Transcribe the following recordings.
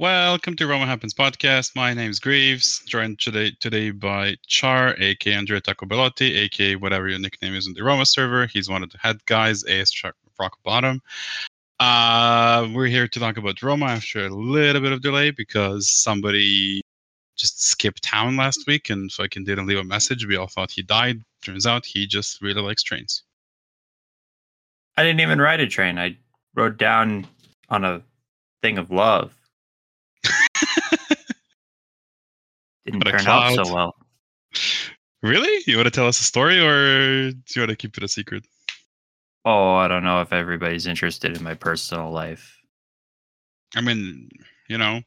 Welcome to Roma Happens podcast. My name is Greaves, joined today today by Char, aka Andrea Tacobelotti, aka whatever your nickname is on the Roma server. He's one of the head guys, AS Rock Bottom. Uh, we're here to talk about Roma after a little bit of delay because somebody just skipped town last week and fucking didn't leave a message. We all thought he died. Turns out he just really likes trains. I didn't even ride a train. I rode down on a thing of love. Didn't turn out so well. Really? You want to tell us a story or do you want to keep it a secret? Oh, I don't know if everybody's interested in my personal life. I mean, you know,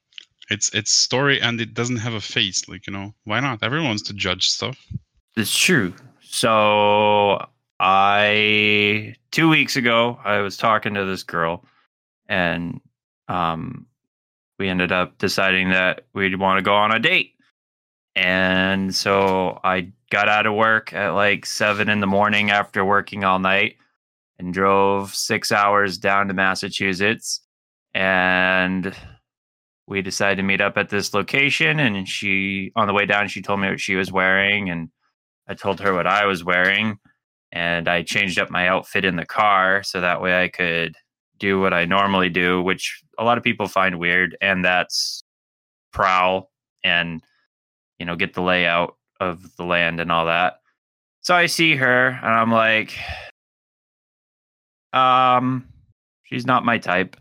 it's it's story and it doesn't have a face. Like, you know, why not? Everyone wants to judge stuff. It's true. So I two weeks ago I was talking to this girl and um we ended up deciding that we'd want to go on a date. And so I got out of work at like seven in the morning after working all night and drove six hours down to Massachusetts. And we decided to meet up at this location. And she, on the way down, she told me what she was wearing. And I told her what I was wearing. And I changed up my outfit in the car so that way I could do what I normally do, which a lot of people find weird. And that's prowl and, you know, get the layout of the land and all that. So I see her and I'm like, um, she's not my type.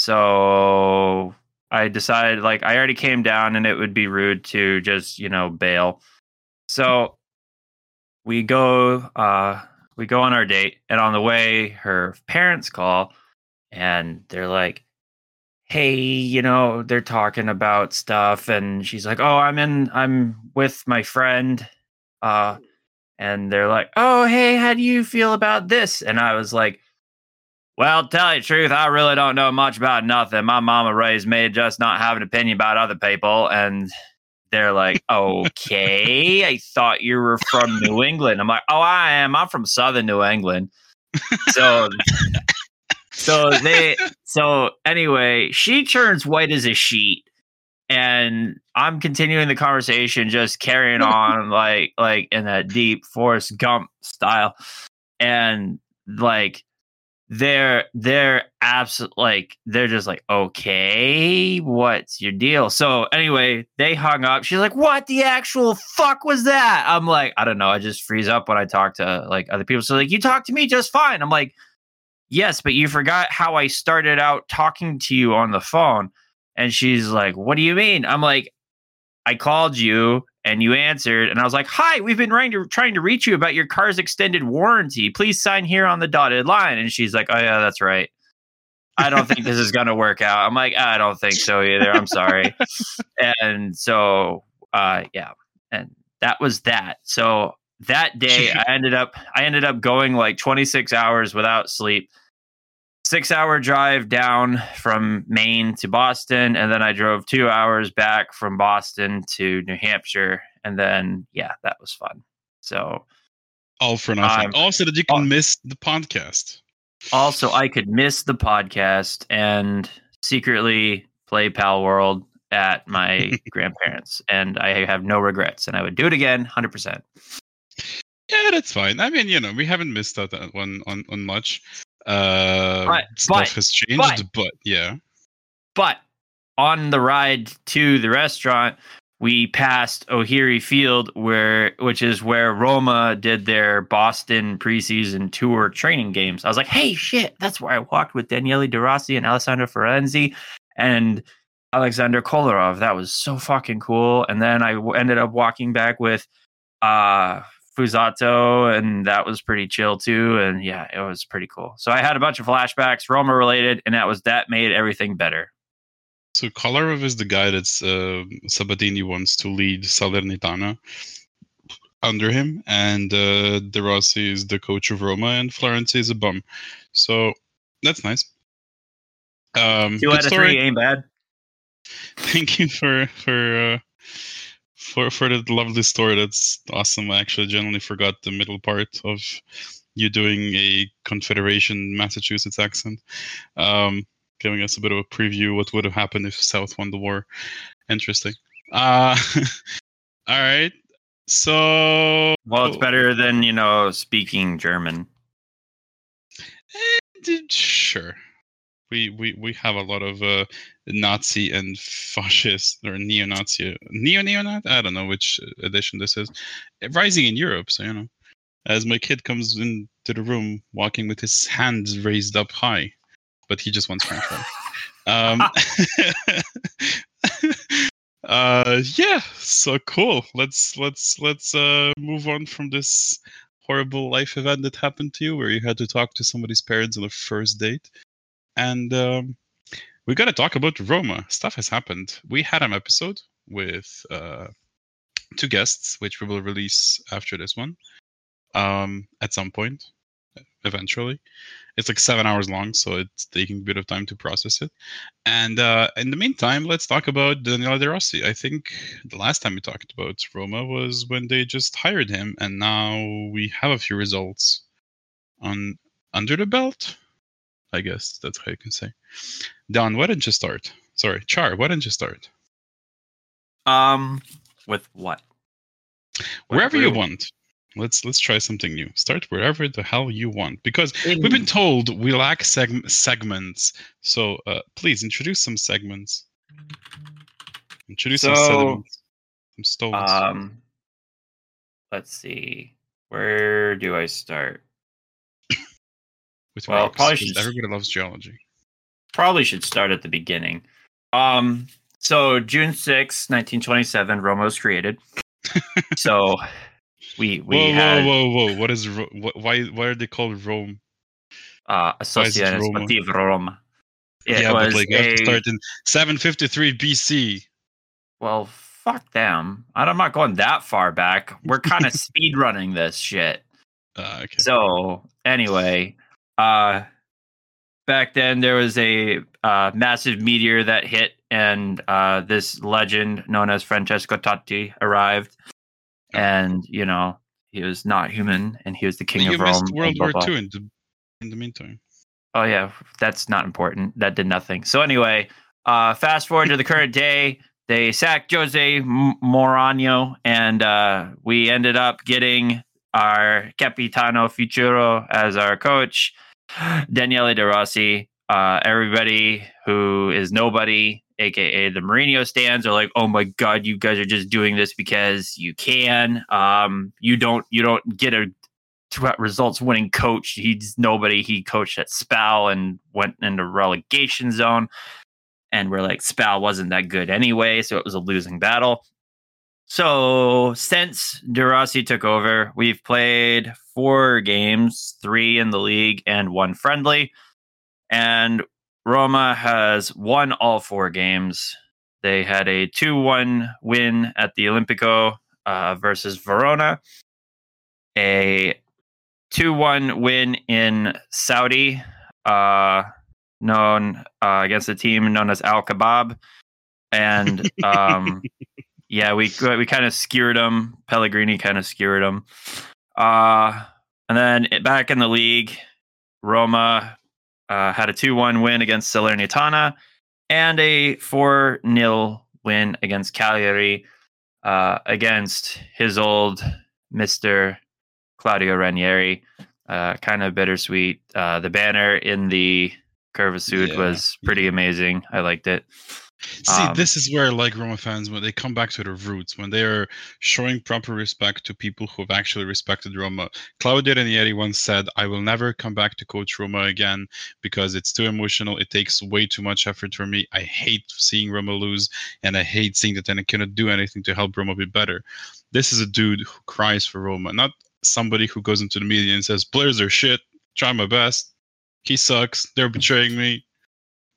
So I decided, like, I already came down and it would be rude to just, you know, bail. So we go, uh, we go on our date, and on the way, her parents call and they're like, hey, you know, they're talking about stuff, and she's like, oh, I'm in, I'm with my friend, uh, and they're like, oh, hey, how do you feel about this? And I was like, well, tell you the truth, I really don't know much about nothing. My mama raised me to just not have an opinion about other people, and they're like, okay, I thought you were from New England. I'm like, oh, I am. I'm from Southern New England. So, so they, so anyway, she turns white as a sheet, and I'm continuing the conversation, just carrying on like, like in that deep Forrest Gump style, and like they're they're absolute like they're just like okay what's your deal? So anyway they hung up. She's like what the actual fuck was that? I'm like i don't know. I just freeze up when i talk to like other people. So like you talk to me just fine. I'm like yes but you forgot how i started out talking to you on the phone. And she's like what do you mean? I'm like i called you and you answered. And i was like hi we've been trying to trying to reach you about your car's extended warranty. Please sign here on the dotted line. And she's like oh yeah that's right. I don't think this is going to work out. I'm like i don't think so either. I'm sorry. And so uh yeah and that was that. So that day i ended up i ended up going like 26 hours without sleep six hour drive down from Maine to Boston. And then I drove two hours back from Boston to New Hampshire. And then, yeah, that was fun. So All for nothing. Um, also, that you can oh. miss the podcast. also, I could miss the podcast and secretly play Palworld at my grandparents. And I have no regrets. And I would do it again 100%. Yeah, that's fine. I mean, you know, we haven't missed out on one on, on much. Uh, But- stuff but- has changed, but- but yeah. But on the ride to the restaurant, we passed Ohiri Field, where which is where Roma did their Boston preseason tour training games. I was like, "Hey, shit, that's where I walked with Daniele De Rossi and Alessandro Florenzi and Alexander Kolarov. That was so fucking cool." And then I w- ended up walking back with uh Fuzato, and that was pretty chill too. And yeah, it was pretty cool. So I had a bunch of flashbacks, Roma related, and that was that made everything better. So Kolarov is the guy that's uh, Sabatini wants to lead Salernitana under him, and uh, De Rossi is the coach of Roma, and Florenzi is a bum. So that's nice. Um, Two out of story. three ain't bad. Thank you for for uh, for for that lovely story. That's awesome. I actually genuinely forgot the middle part of you doing a Confederation Massachusetts accent. Um, giving us a bit of a preview what would have happened if South won the war. Interesting. Uh, all right. So Well, it's better than you know speaking German. Eh, sure. We, we we have a lot of uh, Nazi and fascist or neo-Nazi, neo neo I don't know which edition this is, rising in Europe. So you know, as my kid comes into the room walking with his hands raised up high, but he just wants French fries. Um, uh, yeah. So cool. Let's let's let's uh, move on from this horrible life event that happened to you, where you had to talk to somebody's parents on a first date, and um, we got to talk about Roma. Stuff has happened. We had an episode with uh, two guests, which we will release after this one, um, at some point, eventually. It's like seven hours long, so it's taking a bit of time to process it. And uh, in the meantime, let's talk about Daniele De Rossi. I think the last time we talked about Roma was when they just hired him, and now we have a few results on under the belt. I guess that's how you can say. Don, why don't you start? Sorry, Char, why don't you start? Um, with what? Wherever you want. Let's let's try something new. Start wherever the hell you want because we've been told we lack seg- segments. So uh, please introduce some segments. Introduce So, some sediments, some stones. Um, let's see. Where do I start? With well, rocks, probably should- everybody loves geology. Probably should start at the beginning. Um, so June sixth, 1927, Roma was created. so we we whoa, had whoa, whoa, whoa! What is Ro- wh- why? Why are they called Rome? uh it Associazione Roma? It yeah, was but like you have to start in 753 BC. well, fuck them. I'm not going that far back. We're kind of speed running this shit. Uh, okay. So anyway, uh back then there was a uh, massive meteor that hit and uh this legend known as Francesco Totti arrived and you know he was not human and he was the king you of Rome. World War. II in the in the meantime. Oh yeah, that's not important. That did nothing. So anyway, uh fast forward to the current day, they sacked Jose Mourinho and uh we ended up getting our Capitano Futuro as our coach, Daniele De Rossi. Uh everybody who is nobody aka the Mourinho stands are like, "Oh my god, you guys are just doing this because you can. Um you don't you don't get a results winning coach. He's nobody. He coached at Spal and went into relegation zone. And we're like, Spal wasn't that good anyway, so it was a losing battle. So since De Rossi took over, we've played four games, three in the league and one friendly. And Roma has won all four games. They had a 2 1 win at the Olimpico uh, versus Verona, a 2 1 win in Saudi, uh, known uh, against a team known as Al Kebab. And um, yeah, we we kind of skewered them. Pellegrini kind of skewered them. Uh, and then it- back in the league, Roma uh, had a 2 1 win against Salernitana and a 4 0 win against Cagliari uh, against his old Mr. Claudio Ranieri. Uh, kind of bittersweet. Uh, the banner in the Curva Sud Yeah, was pretty amazing. I liked it. See, Um, this is where like Roma fans when they come back to their roots, when they are showing proper respect to people who have actually respected Roma. Claudio Ranieri once said, "I will never come back to coach Roma again because it's too emotional. It takes way too much effort for me. I hate seeing Roma lose, and I hate seeing that I cannot do anything to help Roma be better." This is a dude who cries for Roma, not somebody who goes into the media and says, "Players are shit. Try my best. He sucks. They're betraying me.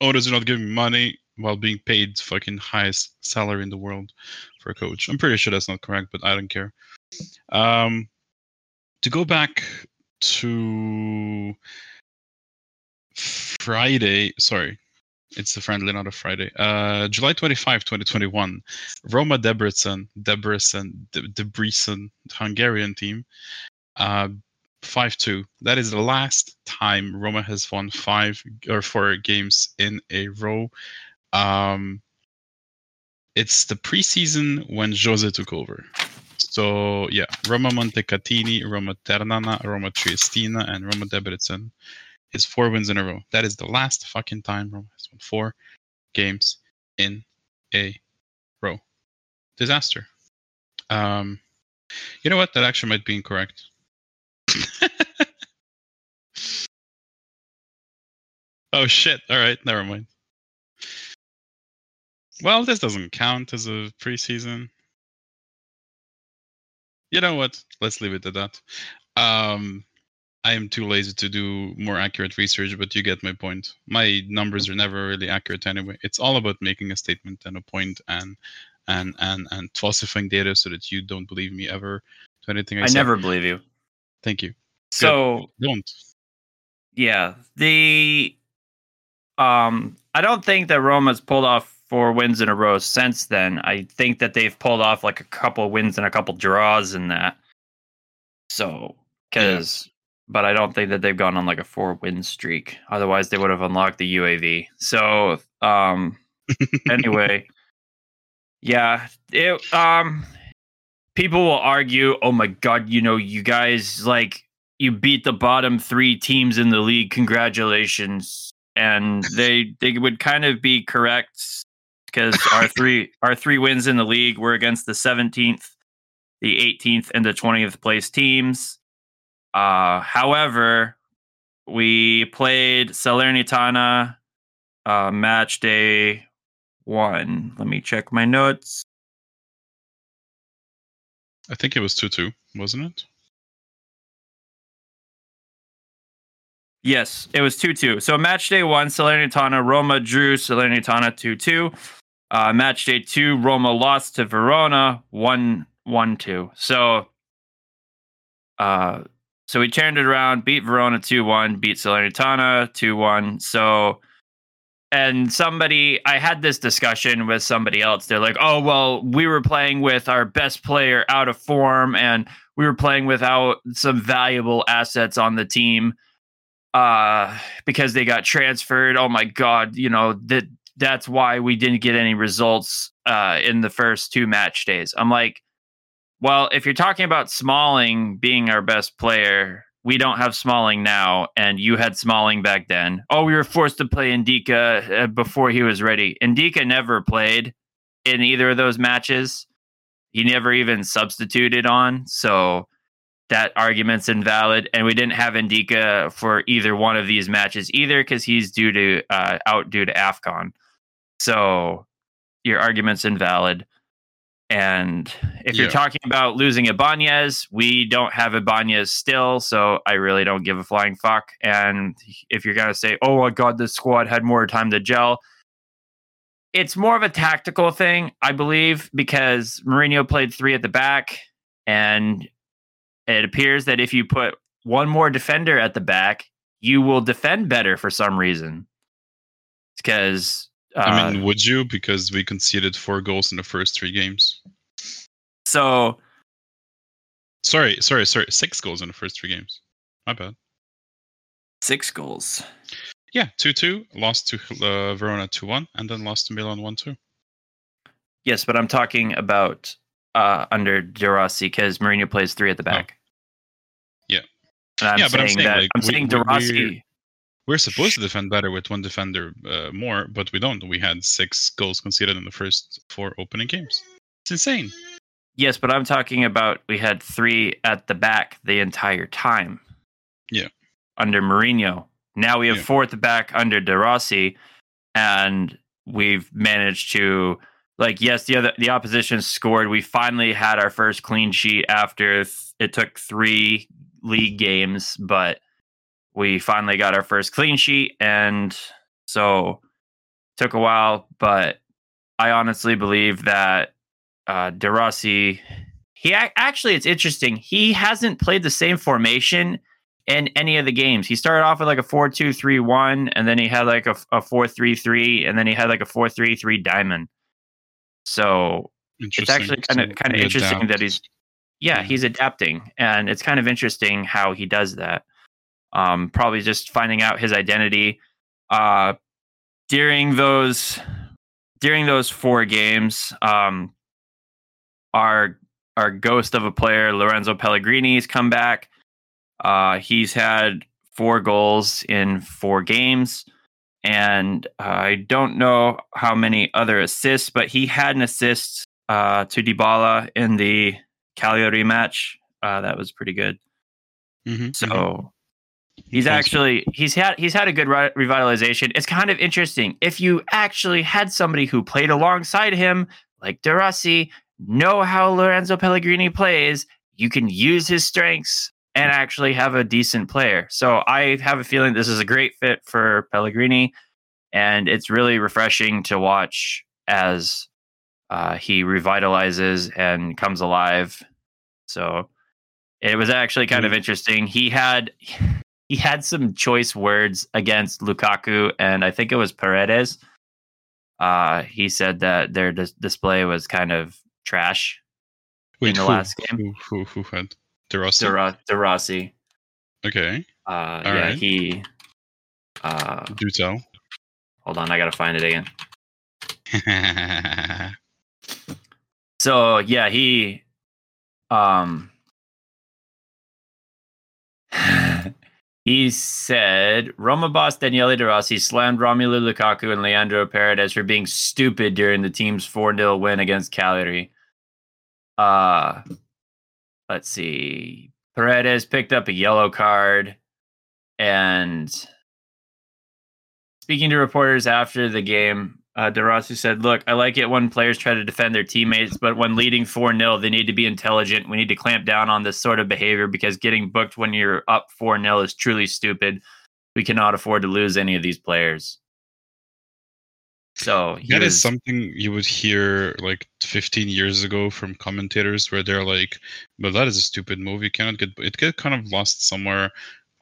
Owners are not giving me money." While being paid fucking highest salary in the world for a coach. I'm pretty sure that's not correct, but I don't care. Um, to go back to Friday, sorry, it's the friendly, not a Friday. Uh, July 25, 2021, Roma Debrecen, Debrecen, De- Debrecen, Hungarian team, uh, five two. That is the last time Roma has won five or four games in a row. Um, it's the preseason when Jose took over. So yeah, Roma Montecatini, Roma Ternana, Roma Triestina, and Roma Debrecen is four wins in a row. That is the last fucking time Roma has won four games in a row. Disaster. Um, you know what? That actually might be incorrect. oh shit! All right, never mind. Well, this doesn't count as a preseason. You know what? Let's leave it at that. Um, I am too lazy to do more accurate research, but you get my point. My numbers are never really accurate anyway. It's all about making a statement and a point and and and and falsifying data so that you don't believe me ever to anything I, I never believe you. Thank you. So Don't. yeah, the um, I don't think that Roma's pulled off four wins in a row since then. I think that they've pulled off like a couple wins and a couple draws in that. So, because, but I don't think that they've gone on like a four win streak. Otherwise, they would have unlocked the UAV. So, um, anyway, yeah, it, um, people will argue, oh my God, you know, you guys like, you beat the bottom three teams in the league. Congratulations. And they they would kind of be correct because our three our three wins in the league were against the 17th, the 18th, and the 20th place teams. Uh, however, we played Salernitana uh, match day one. Let me check my notes. I think it was two two, wasn't it? Yes, it was 2 2. So match day one, Salernitana, Roma drew Salernitana 2 2. Uh, match day two, Roma lost to Verona 1 1 2. So, uh, so we turned it around, beat Verona 2 1, beat Salernitana 2 1. So, and somebody, I had this discussion with somebody else. They're like, oh, well, we were playing with our best player out of form and we were playing without some valuable assets on the team uh because they got transferred oh my god you know that that's why we didn't get any results uh in the first two match days i'm like well if you're talking about smalling being our best player we don't have smalling now and you had smalling back then oh we were forced to play Ndicka uh, before he was ready Ndicka never played in either of those matches he never even substituted on so that argument's invalid. And we didn't have Ndicka for either one of these matches either because he's due to uh, out due to AFCON. So your argument's invalid. And if Yeah. you're talking about losing Ibanez, we don't have Ibanez still, so I really don't give a flying fuck. And if you're gonna say, "Oh my god, this squad had more time to gel," it's more of a tactical thing, I believe, because Mourinho played three at the back, and it appears that if you put one more defender at the back, you will defend better for some reason. Because uh, I mean, would you? Because we conceded four goals in the first three games. so Sorry, sorry, sorry. Six goals in the first three games. My bad. six goals. Yeah, two two. Lost to uh, Verona two one, and then lost to Milan one two. Yes, but I'm talking about uh, under De Rossi because Mourinho plays three at the back. Oh. Yeah. And I'm Yeah, but I'm saying saying, that like, I'm we- saying De Rossi. We're- supposed to defend better with one defender uh, more, but we don't. We had six goals conceded in the first four opening games. It's insane. Yes, but I'm talking about we had three at the back the entire time. Yeah. Under Mourinho. Now we have Yeah. four at the back under De Rossi, and we've managed to like yes, the other the opposition scored. We finally had our first clean sheet after th- it took three league games, but we finally got our first clean sheet, and so took a while, but I honestly believe that uh, De Rossi, he actually, it's interesting. He hasn't played the same formation in any of the games. He started off with like a 4 2 3 1, and then he had like a, a 4 3 3, and then he had like a 4 3 3 diamond. So it's actually kinda- kinda interesting adapt. that he's- Yeah. he's adapting, and it's kind of interesting how he does that. Um, probably just finding out his identity. Uh, during those during those four games, um, our our ghost of a player, Lorenzo Pellegrini's come back. Uh, he's had four goals in four games, and I don't know how many other assists, but he had an assist uh, to Dybala in the Cagliari match. Uh, that was pretty good. Mhm, So mhm. He's actually he's had he's had a good re- revitalization. It's kind of interesting if you actually had somebody who played alongside him, like De Rossi, know how Lorenzo Pellegrini plays. You can use his strengths and actually have a decent player. So I have a feeling this is a great fit for Pellegrini, and it's really refreshing to watch as uh, he revitalizes and comes alive. So it was actually kind of interesting. He had he had some choice words against Lukaku and I think it was Paredes. Uh, he said that their dis- display was kind of trash. Wait, the who, last game. Who, who, who had De Rossi? De, Ro- De Rossi. okay, Uh, yeah, right. he. Uh, do tell. hold on, I gotta find it again. So yeah, he um he said Roma boss Daniele De Rossi slammed Romelu Lukaku and Leandro Paredes for being stupid during the team's 4-0 win against Cagliari. Uh let's see. Paredes picked up a yellow card and speaking to reporters after the game, uh, De Rossi said, Look, I like it when players try to defend their teammates, but when leading 4 0, they need to be intelligent. We need to clamp down on this sort of behavior because getting booked when you're up 4 0 is truly stupid. We cannot afford to lose any of these players. So he That is was- something you would hear like 15 years ago from commentators where they're like, but that is a stupid move. You cannot get it get kind of lost somewhere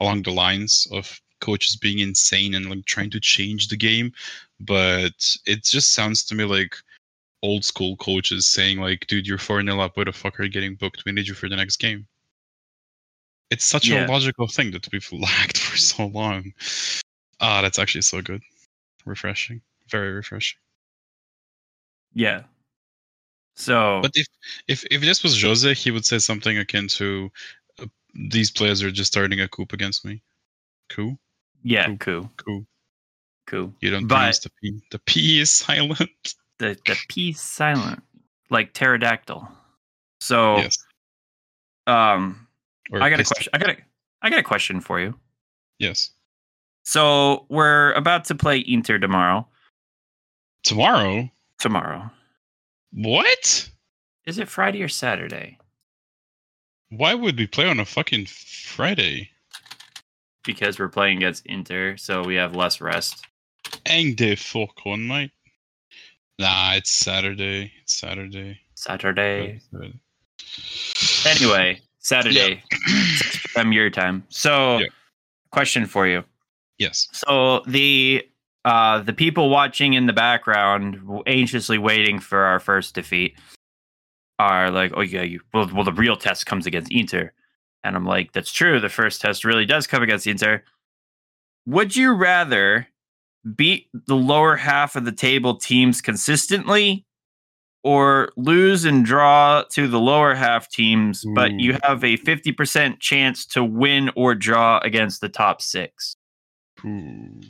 along the lines of coaches being insane and like trying to change the game. But it just sounds to me like old school coaches saying like, dude, you're 4 0 up, where the fuck are you getting booked? We need you for the next game. It's such Yeah. a logical thing that we've lacked for so long. Ah, that's actually so good. Refreshing. Very refreshing. yeah. So But if if if this was Jose, he would say something akin to, uh, "These players are just starting a coup against me." Coup, yeah, Cool. cool, coup. Cool. You don't But- pronounce the p. The p is silent. The the P is silent, like pterodactyl. So Yes. um Or I got a question I got a I got a question for you. Yes. So we're about to play Inter tomorrow. Tomorrow. Tomorrow. What? Is it Friday or Saturday? Why would we play on a fucking Friday? Because we're playing against Inter, so we have less rest. Eng de Falcon, mate. Nah, it's Saturday. It's Saturday. Saturday. Saturday. Anyway, Saturday, 6 p.m. your time. So, Yeah. question for you. Yes. So the uh, the people watching in the background, anxiously waiting for our first defeat, are like, "Oh yeah, you, well, well, the real test comes against Inter," and I'm like, "That's true. The first test really does come against Inter." Would you rather beat the lower half of the table teams consistently, or lose and draw to the lower half teams, but you have a 50% chance to win or draw against the top six? Ooh.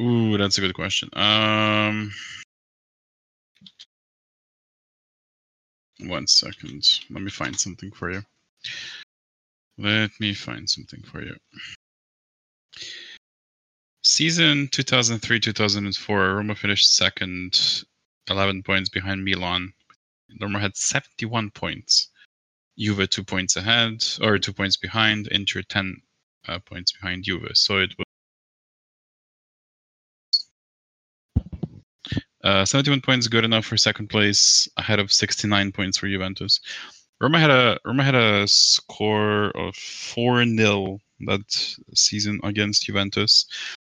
Ooh, that's a good question. Um, one second. Let me find something for you. Let me find something for you. Season 2003-2004, Roma finished second, 11 points behind Milan. Roma had 71 points. Juve two points ahead, or two points behind. Inter 10 uh, points behind Juve. So it was uh, 71 points good enough for second place, ahead of 69 points for Juventus. Roma had a Roma had a score of four 0 that season against Juventus.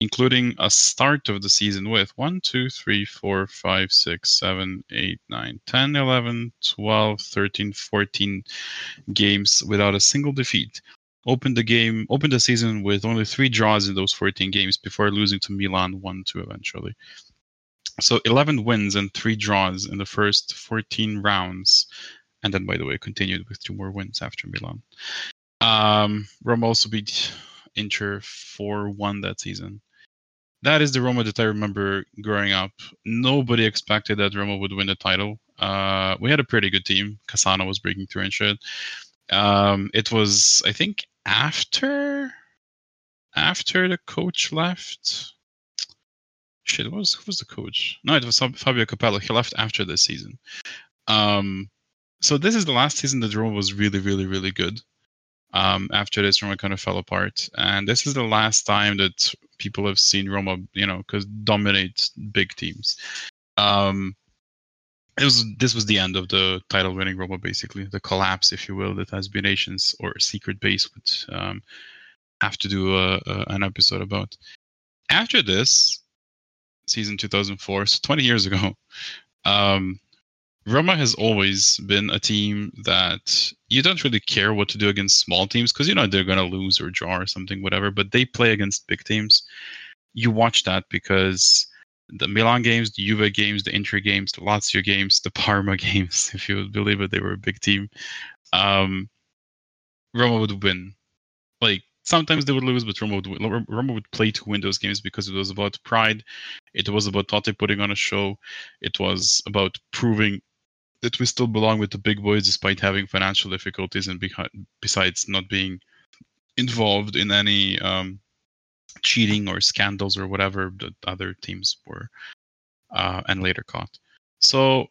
Including a start of the season with 1, 2, 3, 4, 5, 6, 7, 8, 9, 10, 11, 12, 13, 14 games without a single defeat. Opened the game, opened the season with only three draws in those 14 games before losing to Milan 1 2 eventually. So 11 wins and three draws in the first 14 rounds. And then, by the way, continued with two more wins after Milan. Um, Roma also beat Inter 4 1 that season that is the Roma that I remember growing up. Nobody expected that Roma would win the title. Uh, we had a pretty good team. Cassano was breaking through and shit. Um, it was, I think, after after the coach left. Shit, what was who was the coach? No, it was Fabio Capello. He left after this season. Um, so this is the last season that Roma was really, really, really good. Um, after this, Roma kind of fell apart, and this is the last time that people have seen Roma, you know, because dominate big teams. Um, it was this was the end of the title winning Roma, basically the collapse, if you will, that Aspirations or Secret Base would um, have to do a, a, an episode about. After this, season 2004, so 20 years ago, um, Roma has always been a team that you don't really care what to do against small teams because you know they're going to lose or draw or something, whatever. But they play against big teams. You watch that because the Milan games, the Juve games, the Inter games, the Lazio games, the Parma games, if you believe it, they were a big team. Um, Roma would win. Like sometimes they would lose, but Roma would, Roma would play to win those games because it was about pride. It was about Totti putting on a show. It was about proving that we still belong with the big boys despite having financial difficulties and besides not being involved in any um, cheating or scandals or whatever that other teams were uh, and later caught. So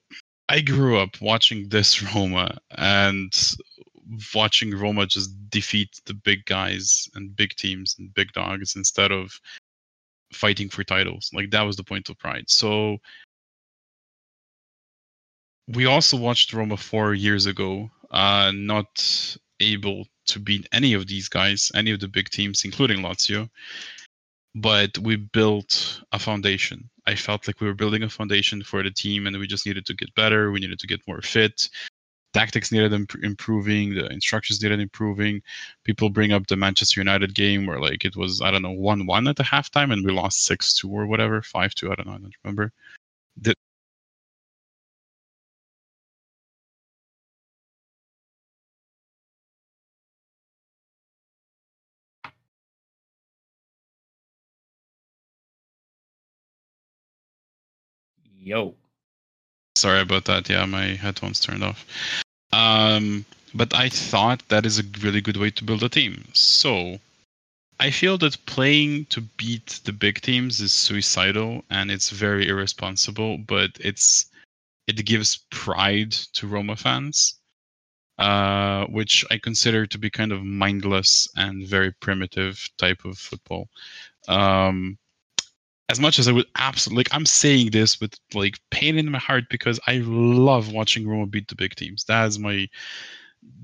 I grew up watching this Roma and watching Roma just defeat the big guys and big teams and big dogs instead of fighting for titles. Like that was the point of pride. So we also watched Roma four years ago, uh, not able to beat any of these guys, any of the big teams, including Lazio. But we built a foundation. I felt like we were building a foundation for the team, and we just needed to get better. We needed to get more fit. Tactics needed imp- improving. The instructions needed improving. People bring up the Manchester United game where, like, it was I don't know one one at the halftime, and we lost six two or whatever, five two. I don't know. I don't remember. The, Yo. Sorry about that. Yeah, my headphones turned off. Um, but I thought that is a really good way to build a team. So I feel that playing to beat the big teams is suicidal and it's very irresponsible, but it's it gives pride to Roma fans, uh, which I consider to be kind of mindless and very primitive type of football. Um, as much as I would absolutely like, I'm saying this with like pain in my heart because I love watching Roma beat the big teams. That is my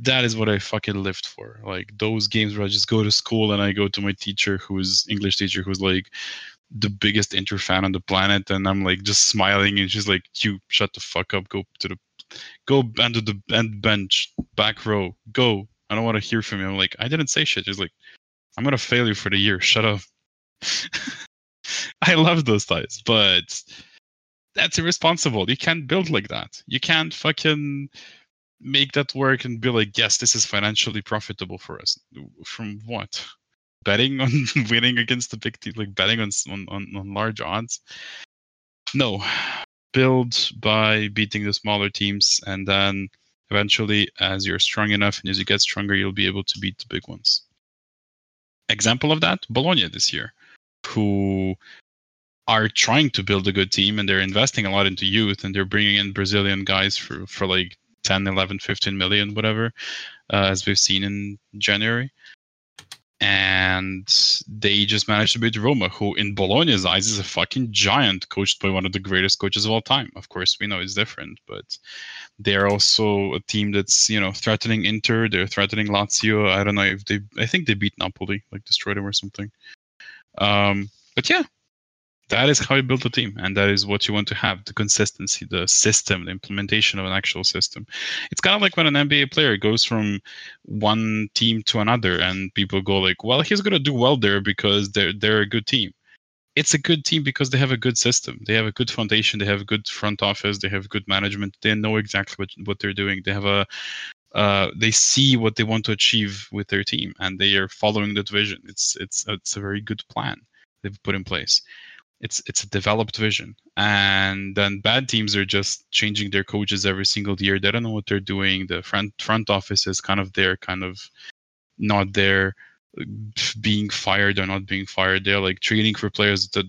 that is what I fucking lived for. Like those games where I just go to school and I go to my teacher who's English teacher who's like the biggest Inter fan on the planet and I'm like just smiling and she's like, You shut the fuck up, go to the go under the end bench, back row, go. I don't want to hear from you. I'm like, I didn't say shit. She's like, I'm gonna fail you for the year. Shut up. I love those ties, but that's irresponsible. You can't build like that. You can't fucking make that work and be like, yes, this is financially profitable for us. From what? Betting on winning against the big team, like betting on, on, on large odds? No. Build by beating the smaller teams, and then eventually, as you're strong enough and as you get stronger, you'll be able to beat the big ones. Example of that Bologna this year who are trying to build a good team and they're investing a lot into youth and they're bringing in Brazilian guys for, for like 10, 11, 15 million, whatever, uh, as we've seen in January. And they just managed to beat Roma, who in Bologna's eyes is a fucking giant, coached by one of the greatest coaches of all time. Of course, we know it's different, but they're also a team that's you know threatening Inter. They're threatening Lazio. I don't know if they. I think they beat Napoli, like destroyed them or something. Um, but yeah, that is how you build a team, and that is what you want to have: the consistency, the system, the implementation of an actual system. It's kind of like when an NBA player goes from one team to another, and people go like, "Well, he's gonna do well there because they're they're a good team." It's a good team because they have a good system. They have a good foundation. They have a good front office. They have good management. They know exactly what, what they're doing. They have a uh, they see what they want to achieve with their team and they are following that vision. It's it's it's a very good plan they've put in place. It's it's a developed vision, and then bad teams are just changing their coaches every single year. They don't know what they're doing. The front front office is kind of there, kind of not there, being fired or not being fired. They're like trading for players that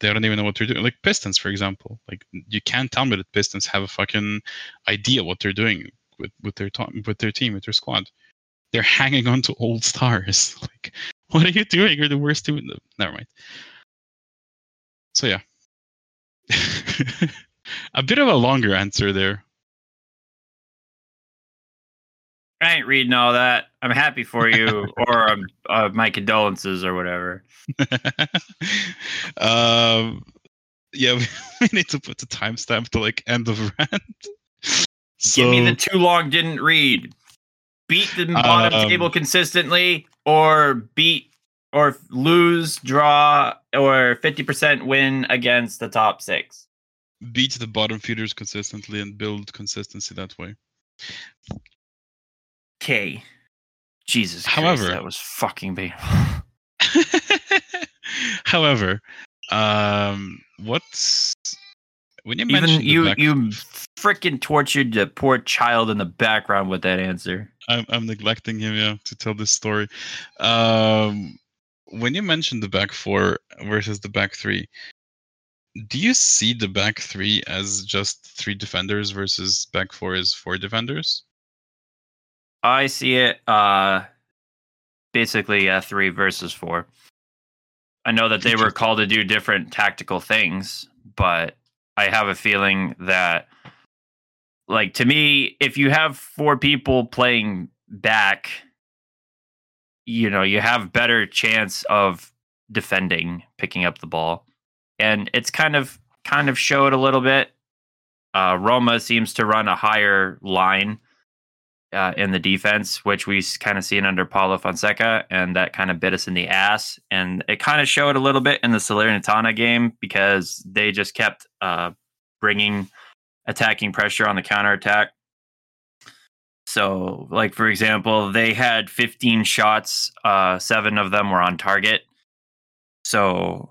they don't even know what they're doing. Like Pistons, for example. Like you can't tell me that Pistons have a fucking idea what they're doing with with their with their team with their squad. They're hanging on to old stars. Like, what are you doing? You're the worst team. In the... Never mind. So yeah, a bit of a longer answer there. I ain't reading all that. I'm happy for you, or um, uh, my condolences, or whatever. um, yeah, we, we need to put the timestamp to like end of rant. So, Give me the too long didn't read. Beat the bottom um, table consistently, or beat or lose, draw, or fifty percent win against the top six. Beat the bottom feeders consistently and build consistency that way. Okay. Jesus However, Christ, that was fucking big. However, um, what's when you even you you freaking tortured the poor child in the background with that answer. I'm, I'm neglecting him, yeah, to tell this story. Um, when you mentioned the back four versus the back three, do you see the back three as just three defenders versus back four is four defenders? I see it uh basically a three versus four. I know that they were called to do different tactical things, but I have a feeling that like to me, if you have four people playing back, you know, you have better chance of defending, picking up the ball. And it's kind of kind of showed a little bit. Uh, Roma seems to run a higher line uh, in the defense, which we kind of seen under Paulo Fonseca, and that kind of bit us in the ass. And it kind of showed a little bit in the Salernitana game because they just kept uh, bringing attacking pressure on the counterattack. So, like for example, they had 15 shots, uh, seven of them were on target. So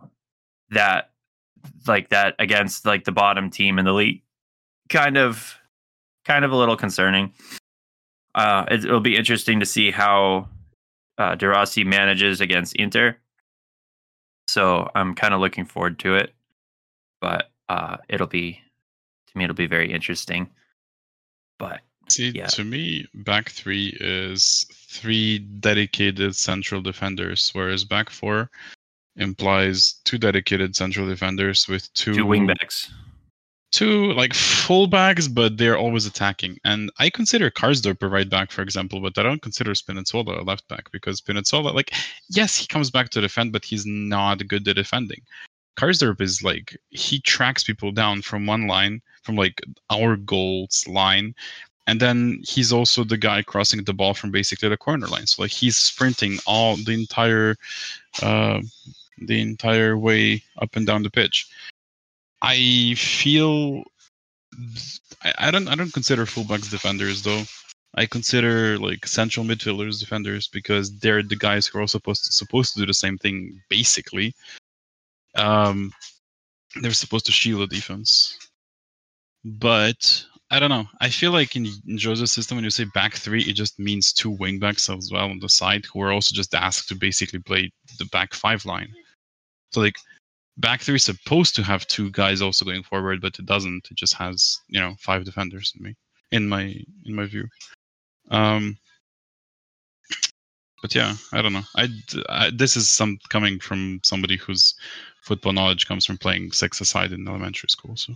that, like that against like the bottom team in the league, kind of, kind of a little concerning. Uh, it, will be interesting to see how uh, De Rossi manages against Inter. So I'm kind of looking forward to it, but uh, it'll be to me it'll be very interesting. But see, yeah. to me, back three is three dedicated central defenders, whereas back four implies two dedicated central defenders with two, two wingbacks two like fullbacks, but they're always attacking. And I consider Karsdorp a right back, for example, but I don't consider Spinazzola a left back because Spinazzola, like, yes, he comes back to defend, but he's not good at defending. Karsdorp is like he tracks people down from one line, from like our goals line, and then he's also the guy crossing the ball from basically the corner line. So like he's sprinting all the entire uh, the entire way up and down the pitch. I feel I, I don't I don't consider fullbacks defenders though. I consider like central midfielders defenders because they're the guys who are supposed to, supposed to do the same thing basically. Um, they're supposed to shield the defense, but I don't know. I feel like in, in system, when you say back three, it just means two wingbacks as well on the side who are also just asked to basically play the back five line. So like back three is supposed to have two guys also going forward, but it doesn't. It just has you know five defenders in me in my in my view. Um, but yeah, I don't know. I, I, this is some coming from somebody whose football knowledge comes from playing six aside in elementary school. So,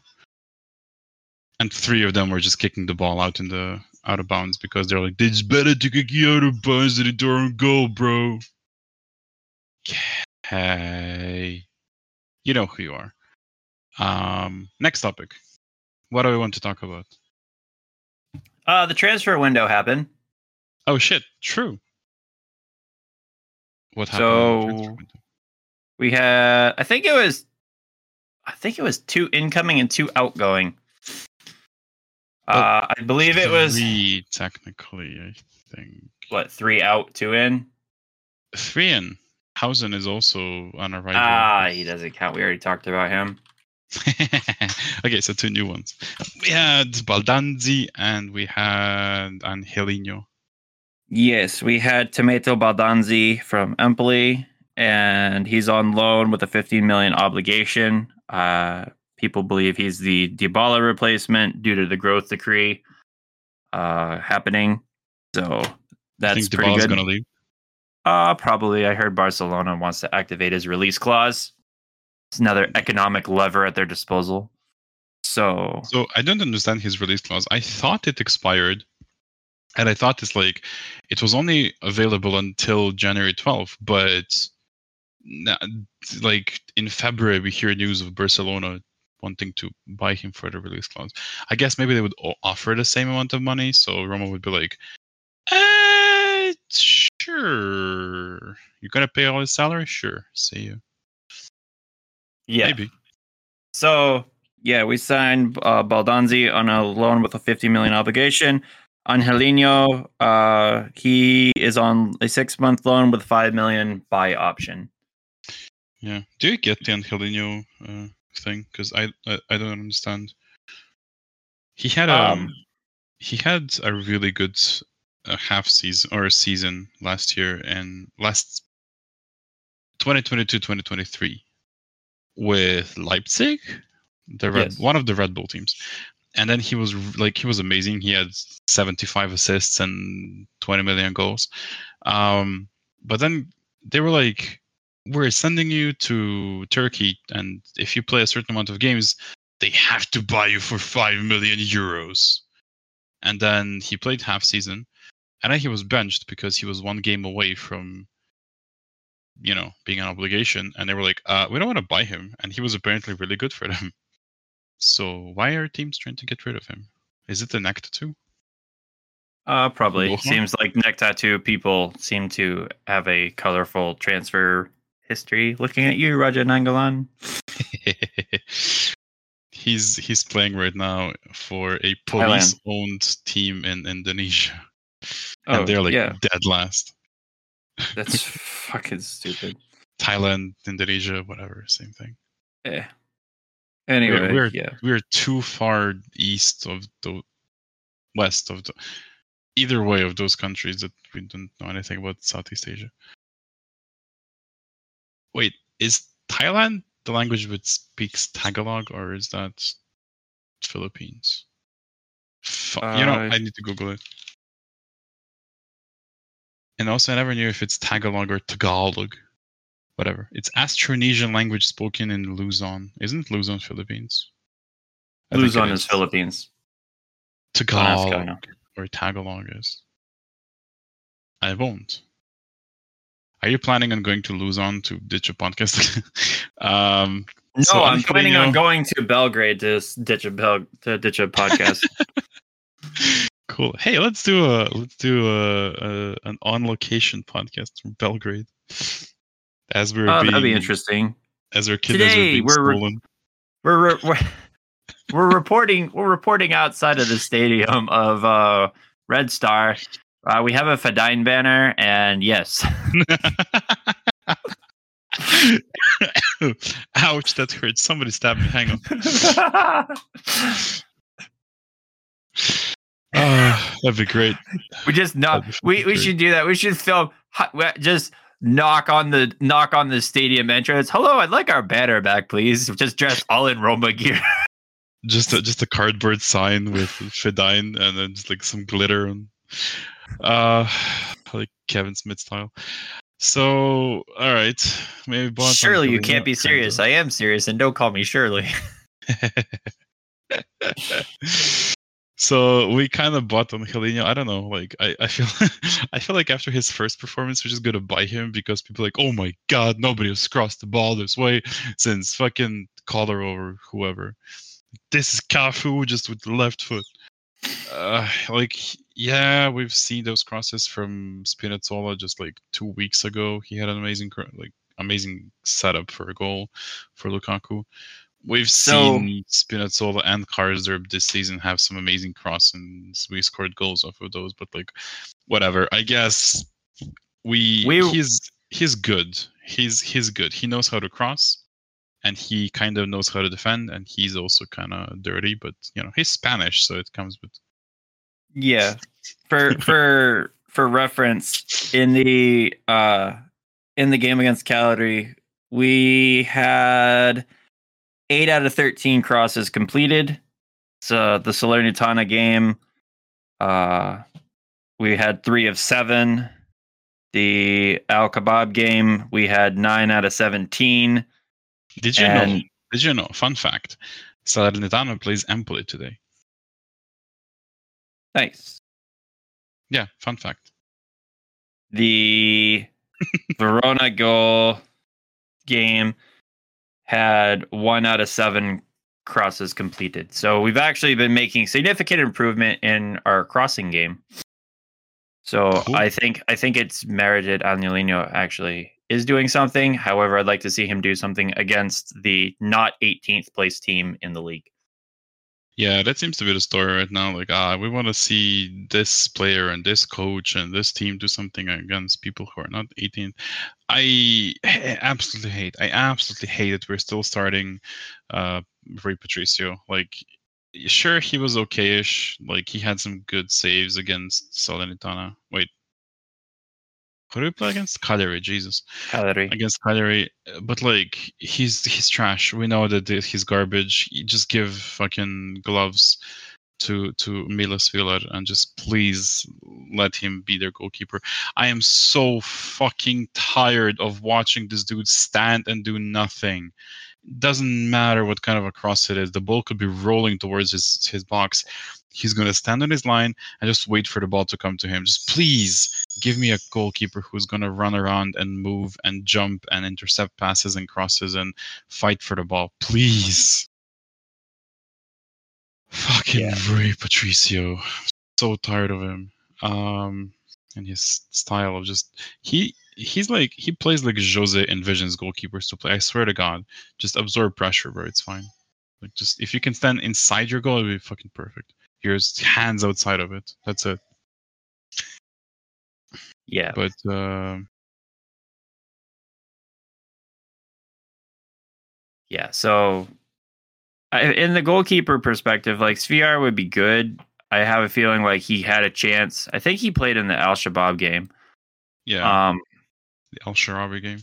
and three of them were just kicking the ball out in the out of bounds because they're like, it's better to kick you out of bounds than into our goal, bro. Okay. You know who you are. Um, next topic. What do we want to talk about? Uh, the transfer window happened. Oh shit! True. What happened? So- the? We had, I think it was, I think it was two incoming and two outgoing. Uh, I believe it was three technically. I think what three out, two in. three and Huijsen is also on arrival. Ah, he doesn't count. We already talked about him. okay, so two new ones. We had Baldanzi and we had Angelino. Yes, we had Tommaso Baldanzi from Empoli, and he's on loan with a 15 million obligation. Uh, people believe he's the Dybala replacement due to the growth decree uh, happening. So I that's think pretty Dybala's good. gonna leave. Uh, probably. I heard Barcelona wants to activate his release clause. It's another economic lever at their disposal. So So I don't understand his release clause. I thought it expired, and I thought it's like it was only available until January 12th. But like in February, we hear news of Barcelona wanting to buy him for the release clause. I guess maybe they would offer the same amount of money, so Roma would be like, "Sure, you're gonna pay all his salary? Sure, see you." yeah. Maybe. So yeah, we signed uh, Baldanzi on a loan with a 50 million obligation. Angelino, uh, he is on a six month loan with 5 million buy option. Yeah. Do you get the Angelino uh, thing? Because I, I I don't understand. He had a Um, he had a really good uh, half season or a season last year and last 2022-2023 with Leipzig, the Red, Yes. one of the Red Bull teams. And then he was like he was amazing. He had 75 assists and 20 million goals. Um, but then they were like, "We're sending you to Turkey, and if you play a certain amount of games, they have to buy you for five million euros." And then he played half season, and then he was benched because he was one game away from, you know, being an obligation. And they were like, uh, "We don't want to buy him," and he was apparently really good for them. So why are teams trying to get rid of him? Is it the neck tattoo? Uh, probably. Seems like neck tattoo people seem to have a colorful transfer history. Looking at you, Radja Nainggolan. he's he's playing right now for a police-owned team in Indonesia, and Oh, they're like yeah. dead last. That's fucking stupid. Thailand, Indonesia, whatever, same thing. Eh. Anyway, we're yeah. we're too far east of the west of the either way of those countries that we don't know anything about Southeast Asia. Wait, is Thailand the language which speaks Tagalog or is that Philippines? Fu- you know, Uh, I need to Google it. And also, I never knew if it's Tagalog or Tagalog. Whatever. It's Austronesian language spoken in Luzon. Isn't Luzon Philippines? I Luzon is Philippines. Tagalog or Tagalog is. I won't. Are you planning on going to Luzon to ditch a podcast? um, No, So, I'm planning on going to Belgrade to ditch a bel- to ditch a podcast. cool. Hey, let's do a let's do a, a an on location podcast from Belgrade. As we're oh, being, that'd be interesting. As our kiddos are Today, being we're re- stolen. We're we're, we're reporting we're reporting outside of the stadium of uh, Red Star. Uh, we have a Fedayn banner, and yes, Ouch, that hurts. Somebody stabbed me. Hang on. Ah, that'd be great. we just knock. We we should do that. We should film. Just knock on the knock on the stadium entrance. Hello, I'd like our banner back, please. Just dressed all in Roma gear. Just a, just a cardboard sign with Fedayn and then just like some glitter and Uh, like Kevin Smith style. So, all right, maybe. Bonds Surely you can't be kind serious. of. I am serious, and don't call me Shirley. so we kind of bought on Helenio. I don't know. Like I, I feel I feel like after his first performance, we're just gonna buy him because people like, oh my god, nobody has crossed the ball this way since fucking Collar or whoever. This is Cafu just with the left foot. Uh, like yeah, we've seen those crosses from Spinazzola just like two weeks ago. He had an amazing like amazing setup for a goal for Lukaku. We've So- seen Spinazzola and Karsdorp this season have some amazing crosses. We scored goals off of those, but like, whatever. I guess we, We- he's he's good. He's he's good. He knows how to cross, and he kind of knows how to defend. And he's also kind of dirty, but you know he's Spanish, so it comes with. Yeah. For for for reference, in the uh in the game against Cagliari, we had eight out of thirteen crosses completed. So the Salernitana game, uh we had three of seven. The Al Kebab game, we had nine out of seventeen. Did you know? Did you know? Fun fact: Salernitana plays Empoli today. nice. Yeah, fun fact. the Verona goal game had one out of seven crosses completed. So we've actually been making significant improvement in our crossing game. So Cool. I think I think it's merited Angelino actually is doing something. However, I'd like to see him do something against the not 18th place team in the league. Yeah, that seems to be the story right now. Like, ah, we want to see this player and this coach and this team do something against people who are not 18. I absolutely hate. I absolutely hate that we're still starting uh Rui Patricio. Like, sure, he was okay-ish. Like, he had some good saves against Salernitana. Wait, who did we play against? Cagliari. Jesus Cagliari. against Cagliari, but like he's he's trash. We know that he's garbage. You just give fucking gloves to to Mile Svilar and just please let him be their goalkeeper. I am so fucking tired of watching this dude stand and do nothing. Doesn't matter what kind of a cross it is. The ball could be rolling towards his his box. He's gonna stand on his line and just wait for the ball to come to him. Just please give me a goalkeeper who's going to run around and move and jump and intercept passes and crosses and fight for the ball. Please. Fucking Yeah. Rui Patricio. So tired of him. Um and his style of just he he's like he plays like Jose envisions goalkeepers to play. I swear to God. Just absorb pressure, bro. It's fine. Like just if you can stand inside your goal, it'd be fucking perfect. Here's hands outside of it. That's it. Yeah. But uh, Yeah. So, I, in the goalkeeper perspective, like Svilar would be good. I have a feeling like he had a chance. I think he played in the Al Shabaab game. yeah, Um, the El Sharawi game.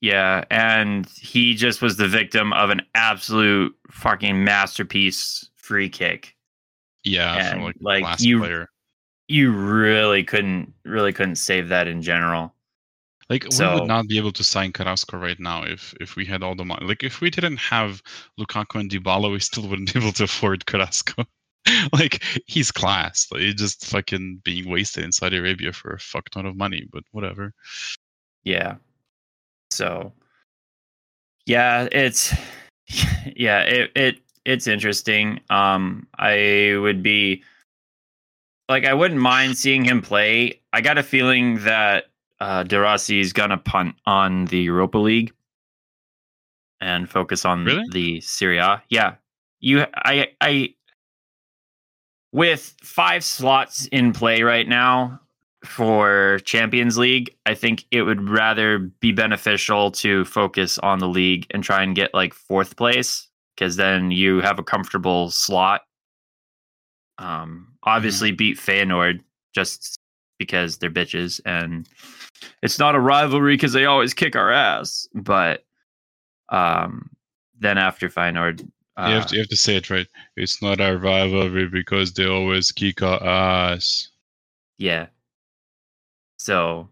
yeah, and he just was the victim of an absolute fucking masterpiece free kick. Yeah, And, like, like, you- player. You really couldn't, really couldn't save that in general. Like we would not be able to sign Carrasco right now if if we had all the money. Like if we didn't have Lukaku and Dybala, we still wouldn't be able to afford Carrasco. like he's class. Like he's just fucking being wasted in Saudi Arabia for a fuck ton of money. But whatever. Yeah. So yeah, it's yeah, it it it's interesting. Um I would be like I wouldn't mind seeing him play. I got a feeling that uh De Rossi is gonna punt on the Europa League and focus on Really? the Serie A. Yeah. You I I with five slots in play right now, for Champions League, I think it would rather be beneficial to focus on the league and try and get like fourth place because then you have a comfortable slot. Um, obviously beat Feyenoord just because they're bitches and it's not a rivalry because they always kick our ass. But um, then after Feyenoord, uh, you have to you have to say it right. It's not our rivalry because they always kick our ass. yeah. So,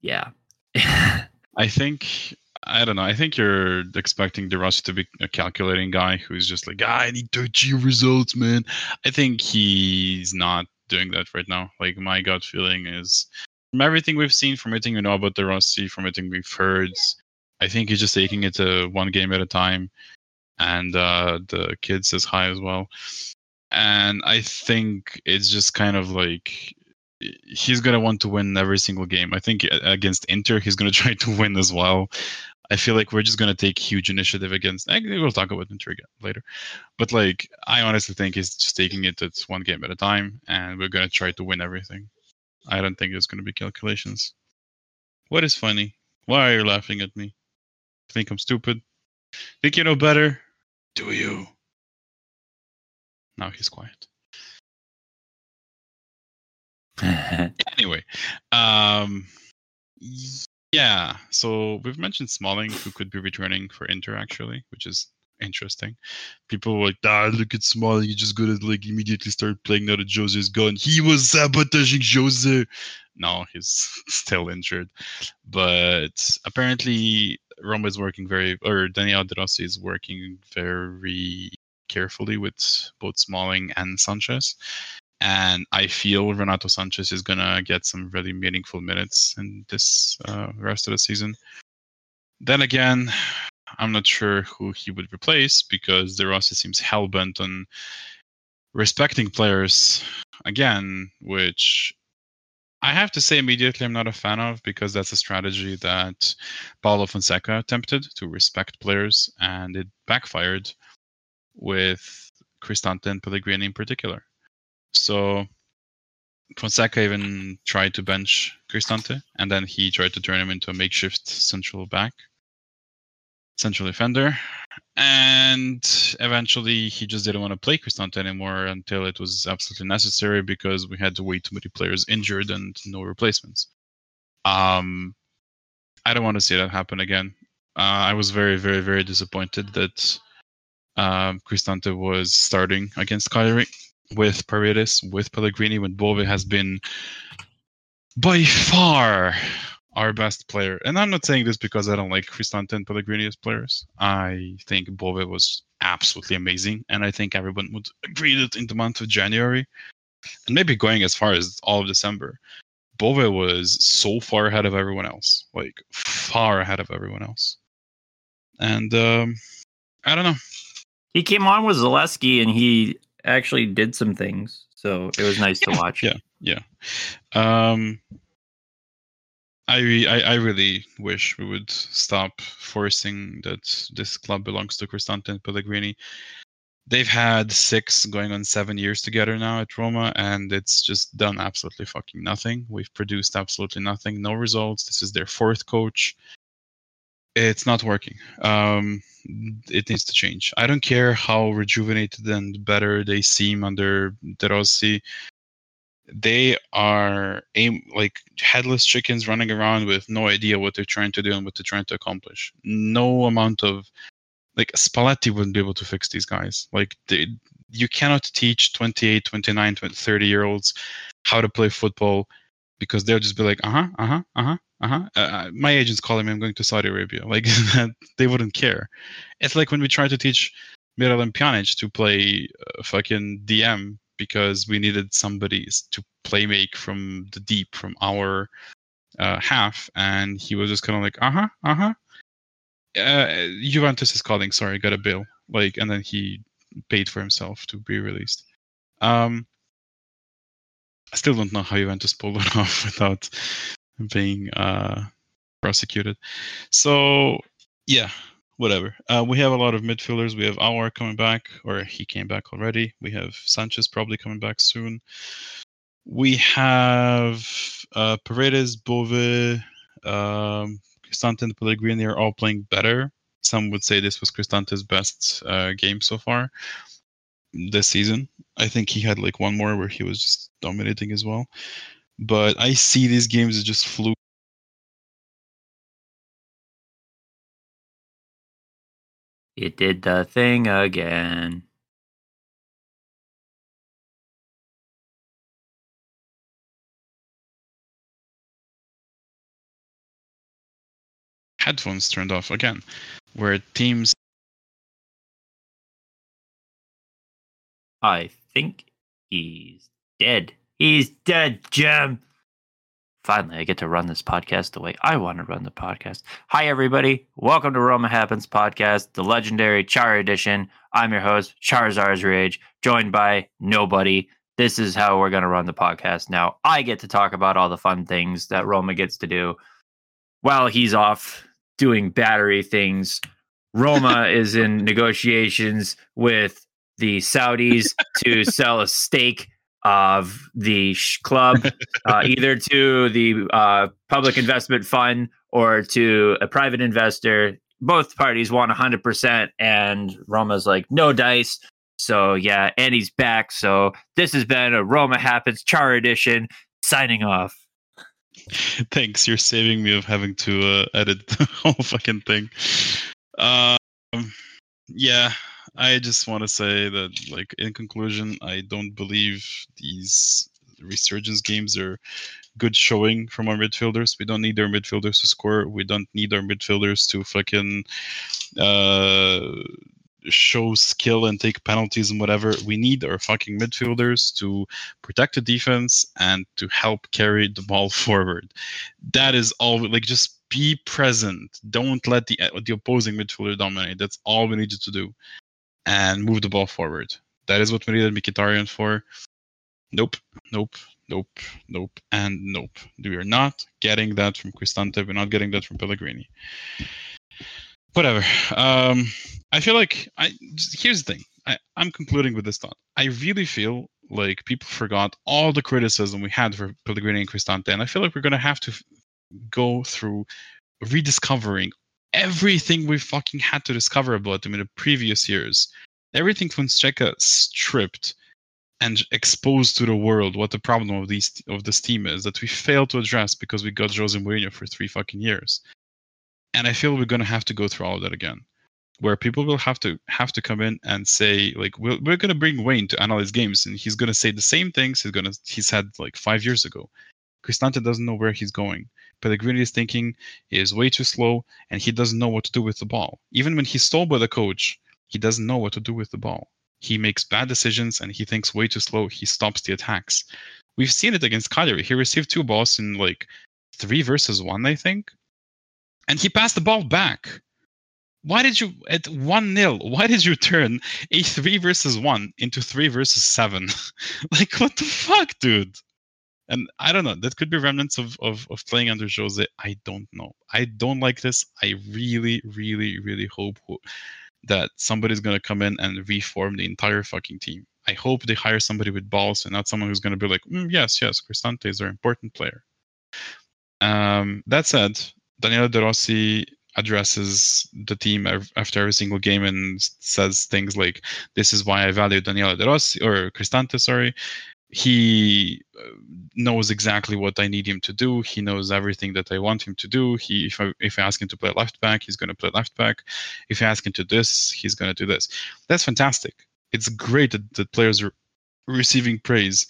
yeah. I think I don't know. I think you're expecting De Rossi to be a calculating guy who's just like, ah, I need to achieve results, man. I think he's not doing that right now. Like my gut feeling is from everything we've seen, from everything we know about De Rossi, from everything we've heard, I think he's just taking it to one game at a time. And uh, the kid says hi as well. And I think it's just kind of like he's gonna want to win every single game. I think against Inter, he's gonna try to win as well. I feel like we're just gonna take huge initiative against. We'll talk about Inter later, but like I honestly think he's just taking it it's one game at a time, and we're gonna try to win everything. I don't think there's gonna be calculations. What is funny? Why are you laughing at me? Think I'm stupid? Think you know better? Do you? Now he's quiet. anyway, um, yeah. So we've mentioned Smalling, who could be returning for Inter actually, which is interesting. People were like, ah, look at Smalling. You just gotta like immediately start playing now that Jose is gone. He was sabotaging Jose. No, he's still injured. But apparently Roma is working very or Daniel De Rossi is working very carefully with both Smalling and Sanches. And I feel Renato Sanches is gonna get some really meaningful minutes in this uh, rest of the season. Then again, I'm not sure who he would replace because De Rossi seems hell bent on respecting players again, which I have to say immediately I'm not a fan of because that's a strategy that Paulo Fonseca attempted to respect players and it backfired with Cristante and Pellegrini in particular. So Fonseca even tried to bench Cristante, and then he tried to turn him into a makeshift central back, central defender. And eventually, he just didn't want to play Cristante anymore until it was absolutely necessary because we had way too many players injured and no replacements. Um, I don't want to see that happen again. Uh, I was very, very, very disappointed that um, Cristante was starting against Cagliari with Paredes, with Pellegrini, when Bove has been by far our best player. And I'm not saying this because I don't like Cristante and Pellegrini as players. I think Bove was absolutely amazing, and I think everyone would agree that in the month of January, and maybe going as far as all of December, Bove was so far ahead of everyone else, like far ahead of everyone else. And um, I don't know. He came on with Zalewski, and he actually did some things. So it was nice yeah, to watch. Yeah, yeah. Um, I, I, I really wish we would stop forcing that this club belongs to Cristante and Pellegrini. They've had six going on seven years together now at Roma, and it's just done absolutely fucking nothing. We've produced absolutely nothing, no results. This is their fourth coach. It's not working. Um, it needs to change. I don't care how rejuvenated and better they seem under De Rossi. They are aim like headless chickens running around with no idea what they're trying to do and what they're trying to accomplish. No amount of like Spalletti wouldn't be able to fix these guys. Like they, you cannot teach 28, 29, 20, 30 year olds how to play football because they'll just be like, uh huh, uh huh, uh uh-huh. Uh, my agent's calling me. I'm going to Saudi Arabia. Like they wouldn't care. It's like when we try to teach Miralem Pjanic to play uh, fucking DM because we needed somebody to play make from the deep, from our uh, half, and he was just kind of like, uh huh, uh huh. Uh, Juventus is calling. Sorry, got a bill. Like, and then he paid for himself to be released. Um, I still don't know how Juventus pulled it off without being uh, prosecuted. So yeah, whatever. Uh, we have a lot of midfielders. We have Aouar coming back, or he came back already. We have Sanches probably coming back soon. We have uh, Paredes, Bove, um, Cristante, and Pellegrini are all playing better. Some would say this was Cristante's best uh, game so far this season. I think he had like one more where he was just dominating as well but I see these games as just fluke. It did the thing again. headphones turned off again, where teams. I think he's dead. He's dead, Jim. Finally, I get to run this podcast the way I want to run the podcast. Hi, everybody. Welcome to Roma Happens podcast, the legendary Char edition. I'm your host, Charizard's Rage, joined by nobody. This is how we're going to run the podcast now. I get to talk about all the fun things that Roma gets to do while he's off doing battery things. Roma is in negotiations with the Saudis to sell a stake of the sh- club, uh, either to the uh, public investment fund or to a private investor. Both parties want 100%, and Roma's like, no dice. So, yeah, and he's back. So, this has been a Roma Happens Char edition signing off. Thanks, you're saving me of having to uh, edit the whole fucking thing. Um, yeah, I just want to say that, like, in conclusion, I don't believe these resurgence games are good showing from our midfielders. We don't need our midfielders to score. We don't need our midfielders to fucking uh, show skill and take penalties and whatever. We need our fucking midfielders to protect the defense and to help carry the ball forward. That is all. Like, just be present. Don't let the the opposing midfielder dominate. That's all we need you to do and move the ball forward. That is what we needed Mkhitaryan for. Nope, nope, nope, nope, and nope. We are not getting that from Cristante. We're not getting that from Pellegrini. Whatever. Um, I feel like I. Here's the thing. I, I'm concluding with this thought. I really feel like people forgot all the criticism we had for Pellegrini and Cristante, and I feel like we're gonna have to go through rediscovering everything we fucking had to discover about them in the previous years. Everything Fonseca stripped and exposed to the world what the problem of these of this team is that we failed to address because we got Jose Mourinho for three fucking years. And I feel we're gonna have to go through all of that again. Where people will have to have to come in and say, like, we're, we're gonna bring Wayne to analyze games, and he's gonna say the same things he's gonna he said like five years ago. Cristante doesn't know where he's going. Pellegrini's thinking is way too slow, and he doesn't know what to do with the ball. Even when he's told by the coach, he doesn't know what to do with the ball. He makes bad decisions, and he thinks way too slow. He stops the attacks. We've seen it against Cagliari. He received two balls in like three versus one, I think, and he passed the ball back. Why did you at one 0 Why did you turn a three versus one into three versus seven? like what the fuck, dude? And I don't know. That could be remnants of, of of playing under Jose. I don't know. I don't like this. I really, really, really hope that somebody's gonna come in and reform the entire fucking team. I hope they hire somebody with balls and not someone who's gonna be like, mm, yes, yes, Cristante is our important player. Um, that said, Daniele De Rossi addresses the team after every single game and says things like, "This is why I value Daniele De Rossi or Cristante, sorry." He uh, knows exactly what I need him to do. He knows everything that I want him to do. He, if I if I ask him to play left back, he's going to play left back. If I ask him to do this, he's going to do this. That's fantastic. It's great that, that players are receiving praise.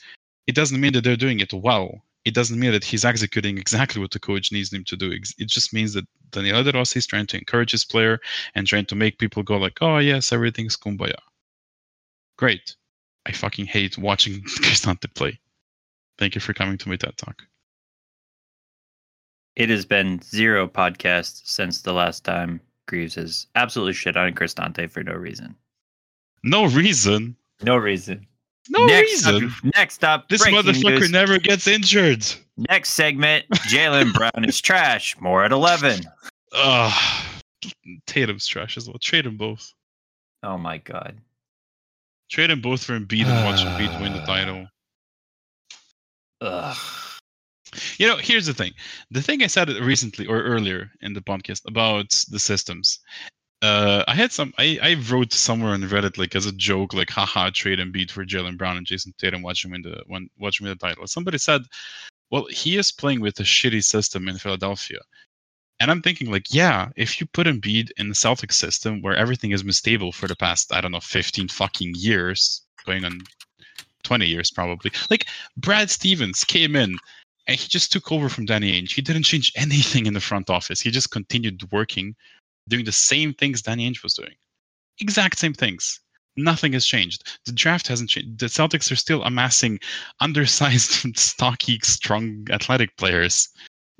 It doesn't mean that they're doing it well. It doesn't mean that he's executing exactly what the coach needs him to do. It just means that Daniele De Rossi is trying to encourage his player and trying to make people go like, "Oh yes, everything's kumbaya." Great I fucking hate watching Cristante play. Thank you for coming to my TED Talk. It has been zero podcasts since the last time Greaves has absolutely shit on Cristante for no reason. No reason? No reason. No next reason. Up, next up, this motherfucker news. never gets injured. Next segment, Jalen Brown is trash. More at 11. Ugh. Tatum's trash as well. Trade them both. Oh my god. Trade them both for Embiid and watch Embiid win the title. Ugh. You know, here's the thing. The thing I said recently or earlier in the podcast about the systems. Uh, I had some. I, I wrote somewhere on Reddit like as a joke, like haha, trade Embiid for Jalen Brown and Jayson Tatum. Watch him win the one. Watch him win the title. Somebody said, "Well, he is playing with a shitty system in Philadelphia." And I'm thinking, like, yeah, if you put Embiid in the Celtic system where everything has been stable for the past, I don't know, 15 fucking years, going on 20 years probably. Like, Brad Stevens came in and he just took over from Danny Ainge. He didn't change anything in the front office. He just continued working, doing the same things Danny Ainge was doing. Exact same things. Nothing has changed. The draft hasn't changed. The Celtics are still amassing undersized, stocky, strong, athletic players.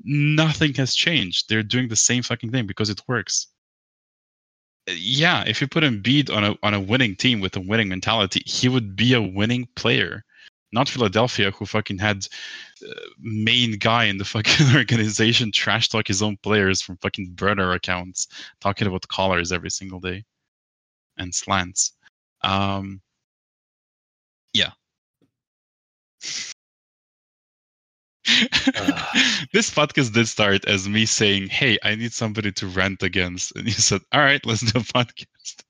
Nothing has changed. They're doing the same fucking thing because it works. Yeah, if you put Embiid on a on a winning team with a winning mentality, he would be a winning player. Not Philadelphia, who fucking had uh, main guy in the fucking organization trash talk his own players from fucking burner accounts, talking about collars every single day and slants. Um, yeah. this podcast did start as me saying, "Hey, I need somebody to rant against," and you said, "All right, let's do a podcast."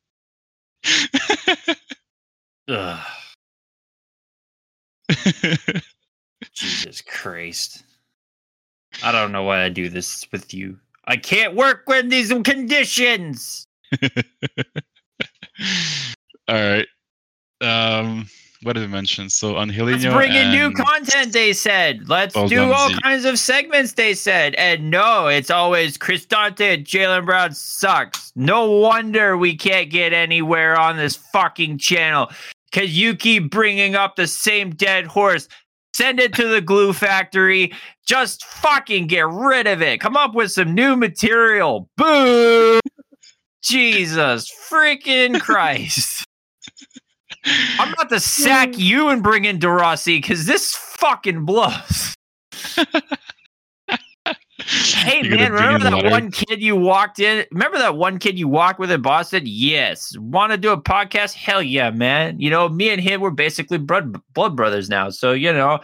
Jesus Christ. I don't know why I do this with you. I can't work with these conditions. All right. Um, what did I mention? So on Let's bring in new content, they said. Let's do all kinds of segments, they said. And no, it's always Cristante, Jalen Brown sucks. No wonder we can't get anywhere on this fucking channel. Because you keep bringing up the same dead horse. Send it to the glue factory. Just fucking get rid of it. Come up with some new material. Boo! Jesus freaking Christ. I'm about to sack you and bring in De Rossi because this fucking blows. Hey You're man, remember that Leonard? one kid you walked in? Remember that one kid you walked with in Boston? Yes. Want to do a podcast? Hell yeah, man. You know, me and him were basically blood blood brothers now. So you know,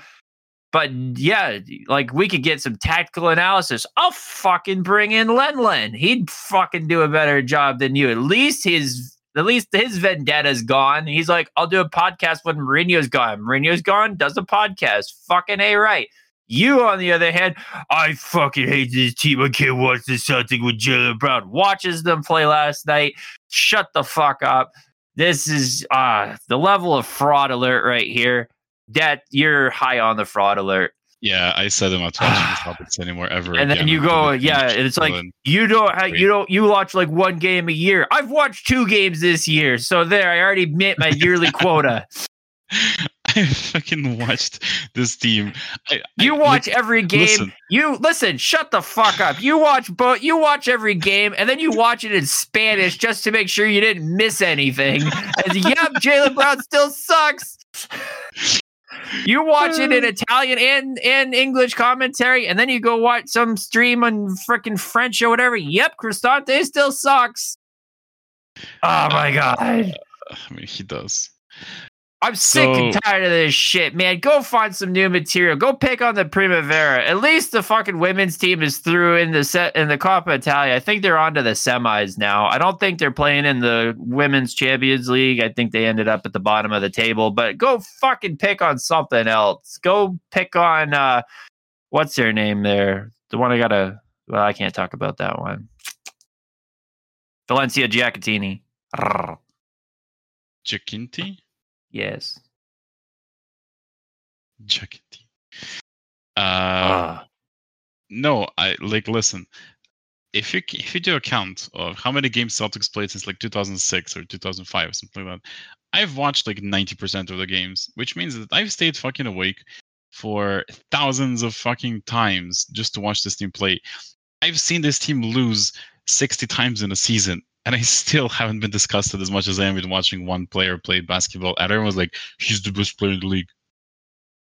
but yeah, like we could get some tactical analysis. I'll fucking bring in Len Len. He'd fucking do a better job than you. At least his at least his vendetta's gone. He's like, I'll do a podcast when Mourinho's gone. Mourinho's gone, does a podcast. Fucking A right. You, on the other hand, I fucking hate this team. I can't watch this Celtic with Jalen Brown. Watches them play last night. Shut the fuck up. This is uh the level of fraud alert right here. That you're high on the fraud alert. Yeah, I said I'm not watching these topics anymore ever. And then again you go, yeah, it's like you don't have, you don't you watch like one game a year. I've watched two games this year, so there I already met my yearly quota. I fucking watched this team. I, You I, watch like, every game. listen. You listen. Shut the fuck up. You watch both. You watch every game, and then you watch it in Spanish just to make sure you didn't miss anything. And yep, Jalen Brown still sucks. You watch it in hmm. Italian and and English commentary, and then you go watch some stream on freaking French or whatever. Yep, Cristante still sucks. Oh my god. I mean, he does. I'm sick and tired of this shit, man. Go find some new material. Go pick on the Primavera. At least the fucking women's team is through in the set in the Coppa Italia. I think they're on to the semis now. I don't think they're playing in the Women's Champions League. I think they ended up at the bottom of the table. But go fucking pick on something else. Go pick on uh what's their name there? The one I gotta well, I can't talk about that one. Valentina Giacinti. Arrgh. Yes. Giacinti. Uh, Ah. no, I like listen. If you if you do a count of how many games Celtics played since like 2006 or 2005 or something like that, I've watched like 90% of the games, which means that I've stayed fucking awake for thousands of fucking times just to watch this team play. I've seen this team lose 60 times in a season, and I still haven't been disgusted as much as I am with watching one player play basketball. And everyone was like, "He's the best player in the league,"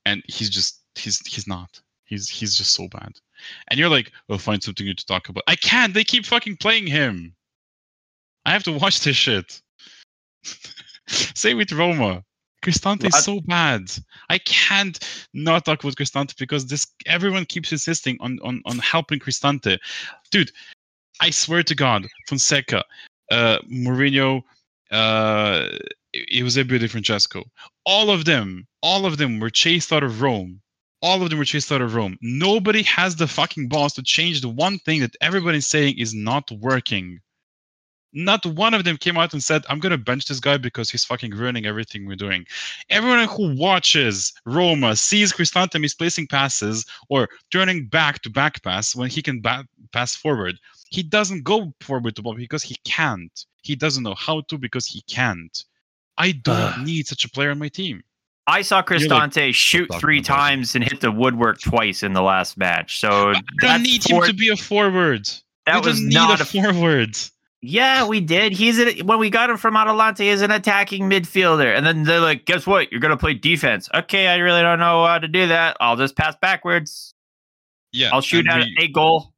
and he's just he's he's not. He's he's just so bad. And you're like, "We'll find something new to talk about." I can't. They keep fucking playing him. I have to watch this shit. Same with Roma. Cristante is so bad. I can't not talk about Cristante because this everyone keeps insisting on on on helping Cristante. Dude, I swear to God, Fonseca, uh, Mourinho, uh, Eusebio Di Francesco, all of them, all of them were chased out of Rome. All of them were chased out of Rome. Nobody has the fucking balls to change the one thing that everybody's saying is not working. Not one of them came out and said, I'm going to bench this guy because he's fucking ruining everything we're doing. Everyone who watches Roma sees Cristante misplacing passes or turning back to back pass when he can ba- pass forward. He doesn't go forward to ball because he can't. He doesn't know how to because he can't. I don't need such a player on my team. I saw Cristante shoot talking three about it. times and hit the woodwork twice in the last match. So I don't need four- him to be a forward. that we was don't need not a a forward. Yeah, we did. He's an, when we got him from Atalanta, he's an attacking midfielder. And then they're like, guess what? You're gonna play defense. Okay, I really don't know how to do that. I'll just pass backwards. Yeah, I'll shoot and at we- a goal.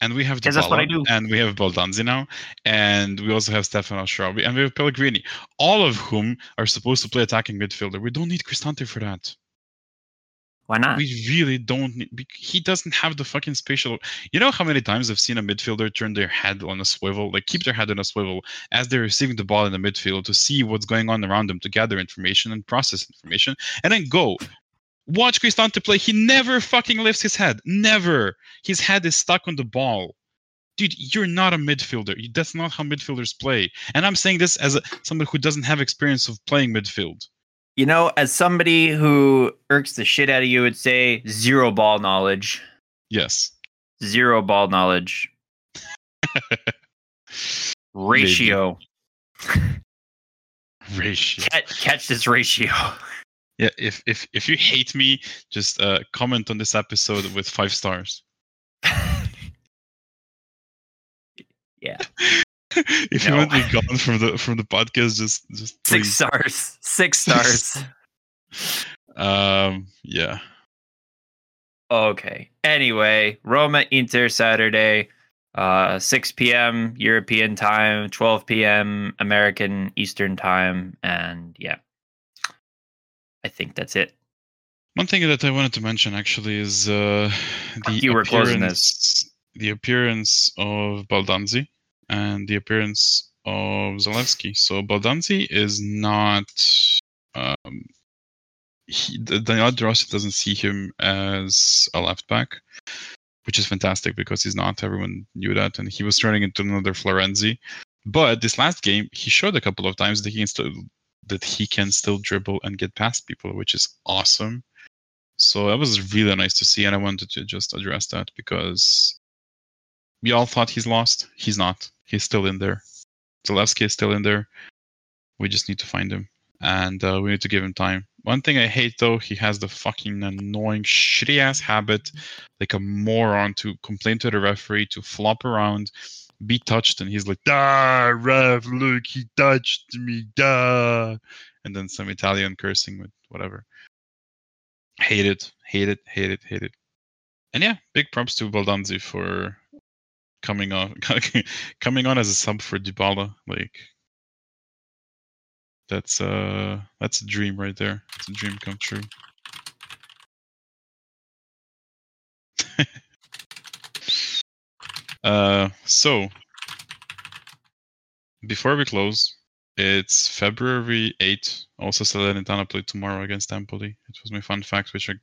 And we have that's what I do. and we have Baldanzi now, and we also have Stephan El Shaarawy, and we have Pellegrini, all of whom are supposed to play attacking midfielder. We don't need Cristante for that. Why not? We really don't need. He doesn't have the fucking spatial. You know how many times I've seen a midfielder turn their head on a swivel, like keep their head on a swivel as they're receiving the ball in the midfield to see what's going on around them, to gather information and process information, and then go. Watch Cristante play. He never fucking lifts his head. Never. His head is stuck on the ball. Dude, you're not a midfielder. That's not how midfielders play. And I'm saying this as a, somebody who doesn't have experience of playing midfield. You know, as somebody who irks the shit out of you would say, zero ball knowledge. Yes. Zero ball knowledge. Ratio. Ratio. Catch, catch this ratio. Yeah, if if if you hate me, just uh, comment on this episode with five stars. Yeah. if you want to be gone from the from the podcast, just just Six stars. Six stars. Um, yeah. Okay. Anyway, Roma Inter Saturday, uh, 6 p.m. European time, 12 p.m. American Eastern time, and yeah, I think that's it. One thing that I wanted to mention actually is uh, the you were closing appearance, the appearance of Baldanzi and the appearance of Zalewski. So Baldanzi is not. Um, he, Daniel De Rossi doesn't see him as a left back, which is fantastic because he's not. Everyone knew that, and he was turning into another Florenzi. But this last game, he showed a couple of times that he can still that he can still dribble and get past people, which is awesome. So that was really nice to see, and I wanted to just address that because we all thought he's lost. He's not. He's still in there. Zalewski is still in there. We just need to find him, and uh, we need to give him time. One thing I hate though, he has the fucking annoying shitty ass habit, like a moron, to complain to the referee, to flop around, be touched, and he's like, da rev look, he touched me, da," and then some Italian cursing with whatever. Hate it, hate it, hate it, hate it. And yeah, big props to Baldanzi for coming on, coming on as a sub for Dybala. Like that's uh that's a dream right there. It's a dream come true. uh, so before we close, it's February 8th. Also, Salernitana play tomorrow against Empoli. It was my fun fact, which I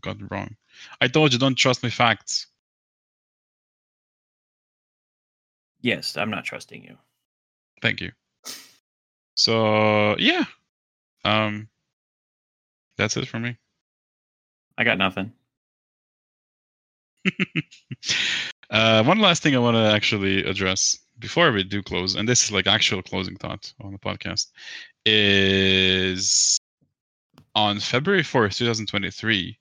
got wrong. I told you, don't trust my facts. Yes, I'm not trusting you. Thank you. So yeah, um, that's it for me. I got nothing. uh, one last thing I want to actually address before we do close, and this is like actual closing thought on the podcast, is on February fourth, two thousand twenty-three,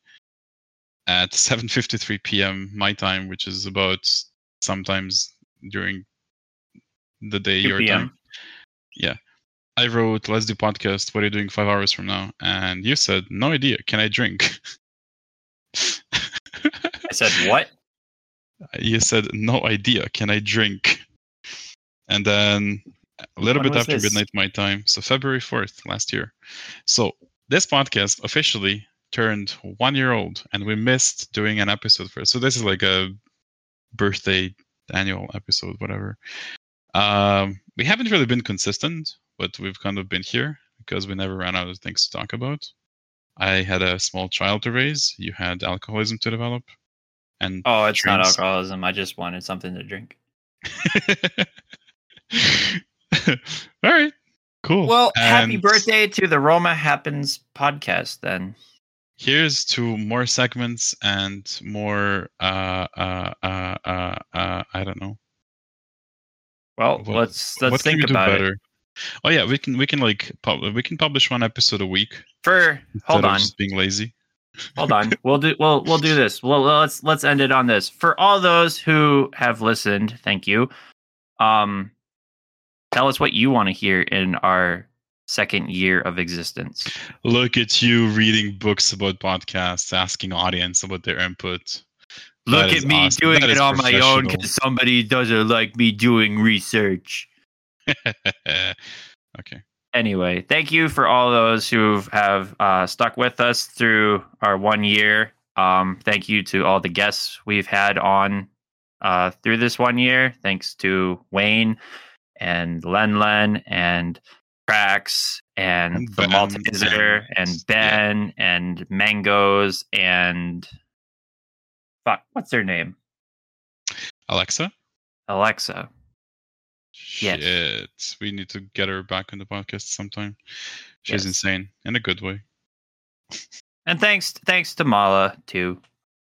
at seven fifty-three p.m. my time, which is about sometimes during the day 2 your p.m.. time. Yeah. I wrote, let's do podcast. What are you doing five hours from now? And you said, no idea. Can I drink? I said what? You said, no idea. Can I drink? And then a little When bit after this? midnight my time. So February 4th last year. So this podcast officially turned one year old and we missed doing an episode for it. So this is like a birthday annual episode, whatever. Um, we haven't really been consistent, but we've kind of been here because we never ran out of things to talk about. I had a small child to raise. You had alcoholism to develop, and Oh, it's not alcoholism. I just wanted something to drink. All right. Cool. Well, happy birthday to the Roma Happens podcast then. Here's to more segments and more uh uh uh uh, uh I don't know. Well, What- let's let's think about it. Oh yeah, we can we can like pub- we can publish one episode a week. For hold on, just being lazy. Hold on. We'll do we'll we'll do this. Well, let's let's end it on this. For all those who have listened, thank you. Um, tell us what you want to hear in our second year of existence. Look at you reading books about podcasts, asking audience about their input. Look That at me awesome. doing That it on my own because somebody doesn't like me doing research. okay. Anyway, thank you for all those who have uh, stuck with us through our one year. Um, thank you to all the guests we've had on uh, through this one year. Thanks to Wayne and Len Len and Prax and, And the Ben Malteser and- Ben and Mangoes and fuck, what's their name? Alexa? Alexa. Yes. We need to get her back on the podcast sometime. She's Yes. insane in a good way. And thanks thanks to Mala too.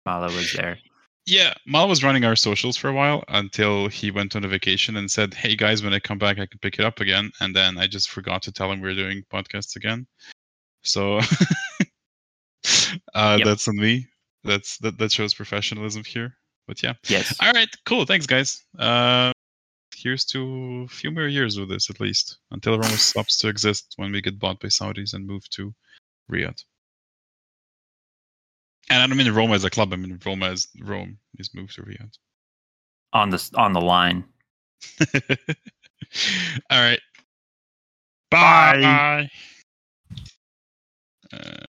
Mala was there. Yeah, Mal was running our socials for a while until he went on a vacation and said, "Hey guys, when I come back, I can pick it up again." And then I just forgot to tell him we are doing podcasts again. So uh, Yep. that's on me. That's that. That shows professionalism here. But yeah. Yes. All right. Cool. Thanks, guys. Uh, here's to a few more years with this at least until Roma stops to exist when we get bought by Saudis and move to Riyadh. And I don't mean Roma as a club. I mean Roma as Rome is moved to Riyadh. On the on the line. All right. Bye. Bye. Uh,